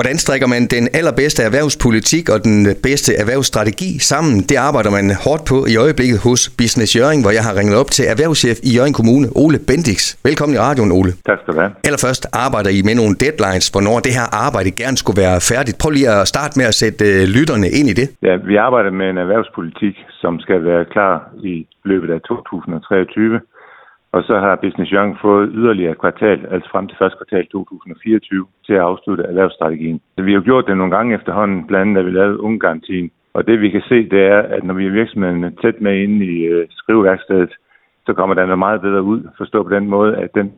Hvordan strikker man den allerbedste erhvervspolitik og den bedste erhvervsstrategi sammen? Det arbejder man hårdt på i øjeblikket hos Business Jørgen, hvor jeg har ringet op til erhvervschef i Jørgen Kommune, Ole Bendix. Velkommen i radioen, Ole. Tak skal du have. Allerførst arbejder I med nogle deadlines, hvornår det her arbejde gerne skulle være færdigt. Prøv lige at starte med at sætte øh, lytterne ind i det. Ja, vi arbejder med en erhvervspolitik, som skal være klar i løbet af 2023. Og så har Business Young fået yderligere kvartal, altså frem til første kvartal 2024, til at afslutte erhvervsstrategien. Så vi har gjort det nogle gange efterhånden, blandt andet da vi lavede ungegarantien. Og det vi kan se, det er, at når vi er virksomhederne tæt med inde i øh, skriveværkstedet, så kommer der noget meget bedre ud. Forstå på den måde, at den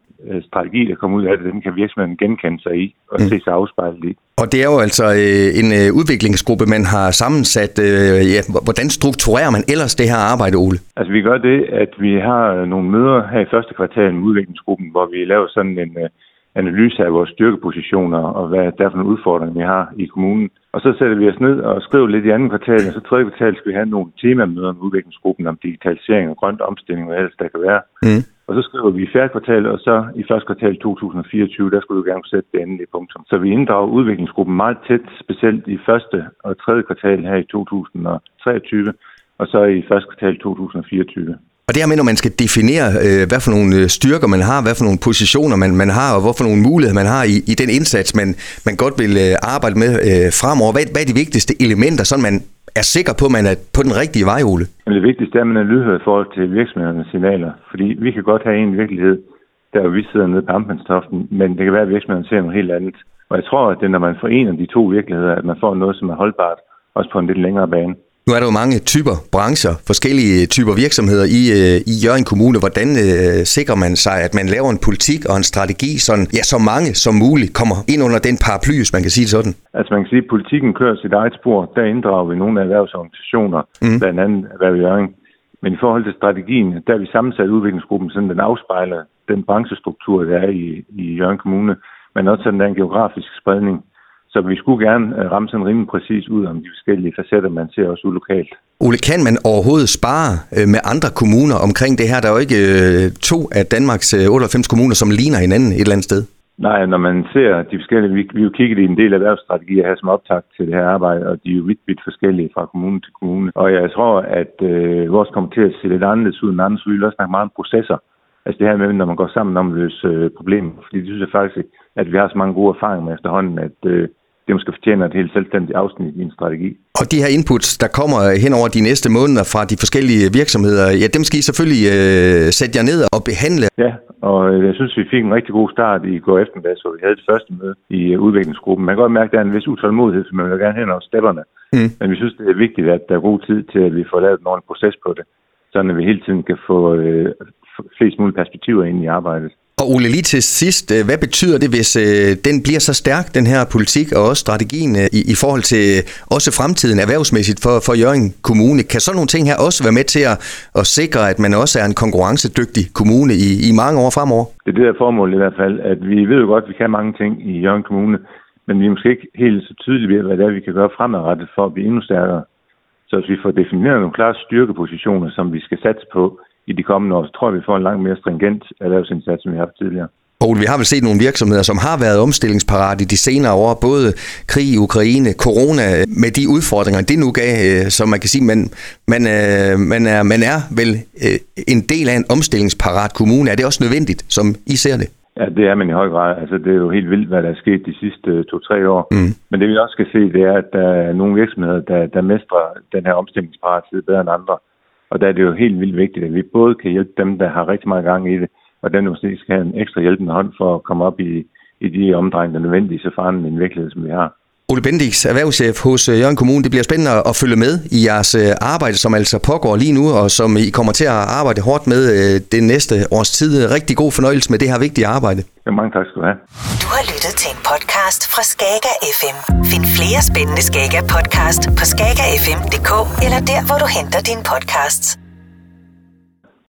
strategi, der kommer ud af det, den kan virksomheden genkende sig i og mm. se sig afspejlet i. Og det er jo altså øh, en øh, udviklingsgruppe, man har sammensat. Øh, ja, hvordan strukturerer man ellers det her arbejde, Ole? Altså vi gør det, at vi har nogle møder her i første kvartal med udviklingsgruppen, hvor vi laver sådan en øh, analyse af vores styrkepositioner og hvad der er for nogle udfordringer, vi har i kommunen. Og så sætter vi os ned og skriver lidt i anden kvartal, og så tredje kvartal skal vi have nogle temamøder med udviklingsgruppen om digitalisering og grønt omstilling, hvad ellers der kan være. Mm. Og så skriver vi i fjerde kvartal, og så i første kvartal 2024, der skulle vi gerne sætte det endelige punktum. Så vi inddrager udviklingsgruppen meget tæt, specielt i første og tredje kvartal her i 2023, og så i første kvartal 2024. Og det her med, når man skal definere, øh, hvad for nogle øh, styrker man har, hvad for nogle positioner man, man har, og hvad for nogle muligheder man har i, i den indsats, man, man godt vil øh, arbejde med øh, fremover. Hvad, hvad er de vigtigste elementer, så man er sikker på, at man er på den rigtige vej, Ole? Det vigtigste er, at man er lydhør i forhold til virksomhedernes signaler. Fordi vi kan godt have en virkelighed, der vi sidder nede på Ampenstoften, men det kan være, at virksomheden ser noget helt andet. Og jeg tror, at det er, når man forener de to virkeligheder, at man får noget, som er holdbart, også på en lidt længere bane. Nu er der jo mange typer brancher, forskellige typer virksomheder i, øh, i Jørgen Kommune. Hvordan øh, sikrer man sig, at man laver en politik og en strategi, sådan, ja, så mange som muligt kommer ind under den paraply, hvis man kan sige sådan? Altså man kan sige, at politikken kører sit eget spor. Der inddrager vi nogle af erhvervsorganisationer, mm. blandt andet Erhverv Jørgen. Men i forhold til strategien, der er vi sammensat udviklingsgruppen, sådan den afspejler den branchestruktur, der er i, i Jørgen Kommune, men også sådan der en geografisk spredning. Så vi skulle gerne øh, ramme sådan rimelig præcis ud om de forskellige facetter, man ser også lokalt. Ole, kan man overhovedet spare øh, med andre kommuner omkring det her? Der er jo ikke øh, to af Danmarks 98 kommuner, som ligner hinanden et eller andet sted. Nej, når man ser de forskellige, vi, vi har jo kigget i en del af erhvervsstrategier her som optag til det her arbejde, og de er jo vidt, vidt forskellige fra kommune til kommune. Og jeg tror, at øh, vores kommer til at se lidt anderledes ud end andre, så vi vil også snakke meget om processer. Altså det her med, når man går sammen om at løse øh, problemer. Fordi det synes jeg faktisk, at vi har så mange gode erfaringer med efterhånden, at øh, det måske fortjener et helt selvstændigt afsnit i en strategi. Og de her inputs, der kommer hen over de næste måneder fra de forskellige virksomheder, ja, dem skal I selvfølgelig øh, sætte jer ned og behandle. Ja, og øh, jeg synes, vi fik en rigtig god start i går eftermiddag, så vi havde det første møde i øh, udviklingsgruppen. Man kan godt mærke, at der er en vis utålmodighed, så man vil gerne hen over stepperne. Mm. Men vi synes, det er vigtigt, at der er god tid til, at vi får lavet en ordentlig proces på det, så vi hele tiden kan få øh, flest mulige perspektiver ind i arbejdet. Og Ole, lige til sidst, øh, hvad betyder det, hvis øh, den bliver så stærk, den her politik og også strategien øh, i, i forhold til også fremtiden erhvervsmæssigt for, for Jørgen Kommune? Kan sådan nogle ting her også være med til at, at sikre, at man også er en konkurrencedygtig kommune i, i mange år fremover? Det er det der formål i hvert fald, at vi ved jo godt, at vi kan mange ting i Jørgen Kommune, men vi er måske ikke helt så tydelige ved, hvad det er, vi kan gøre fremadrettet for at blive endnu stærkere. Så hvis vi får defineret nogle klare styrkepositioner, som vi skal satse på, i de kommende år, så tror jeg, vi får en langt mere stringent erhvervsindsats, end vi har haft tidligere. Og vi har vel set nogle virksomheder, som har været omstillingsparate i de senere år, både krig i Ukraine, corona, med de udfordringer, det nu gav, øh, som man kan sige, man, man, øh, man, er, man er vel øh, en del af en omstillingsparat kommune. Er det også nødvendigt, som I ser det? Ja, det er man i høj grad. Altså, det er jo helt vildt, hvad der er sket de sidste to-tre år. Mm. Men det vi også skal se, det er, at der er nogle virksomheder, der, der mestrer den her omstillingsparathed bedre end andre. Og der er det jo helt vildt vigtigt, at vi både kan hjælpe dem, der har rigtig meget gang i det, og dem, der måske skal have en ekstra hjælpende hånd for at komme op i, i de omdrejninger, der er nødvendige, så faren en virkelighed, som vi har. Ole Bendix, erhvervschef hos øh, Jørgen Kommune. Det bliver spændende at følge med i jeres øh, arbejde, som altså pågår lige nu, og som I kommer til at arbejde hårdt med øh, det næste års tid. Rigtig god fornøjelse med det her vigtige arbejde. Ja, mange tak skal du have. Du har lyttet til en podcast fra Skager FM. Find flere spændende Skager podcast på skagerfm.dk eller der, hvor du henter dine podcasts.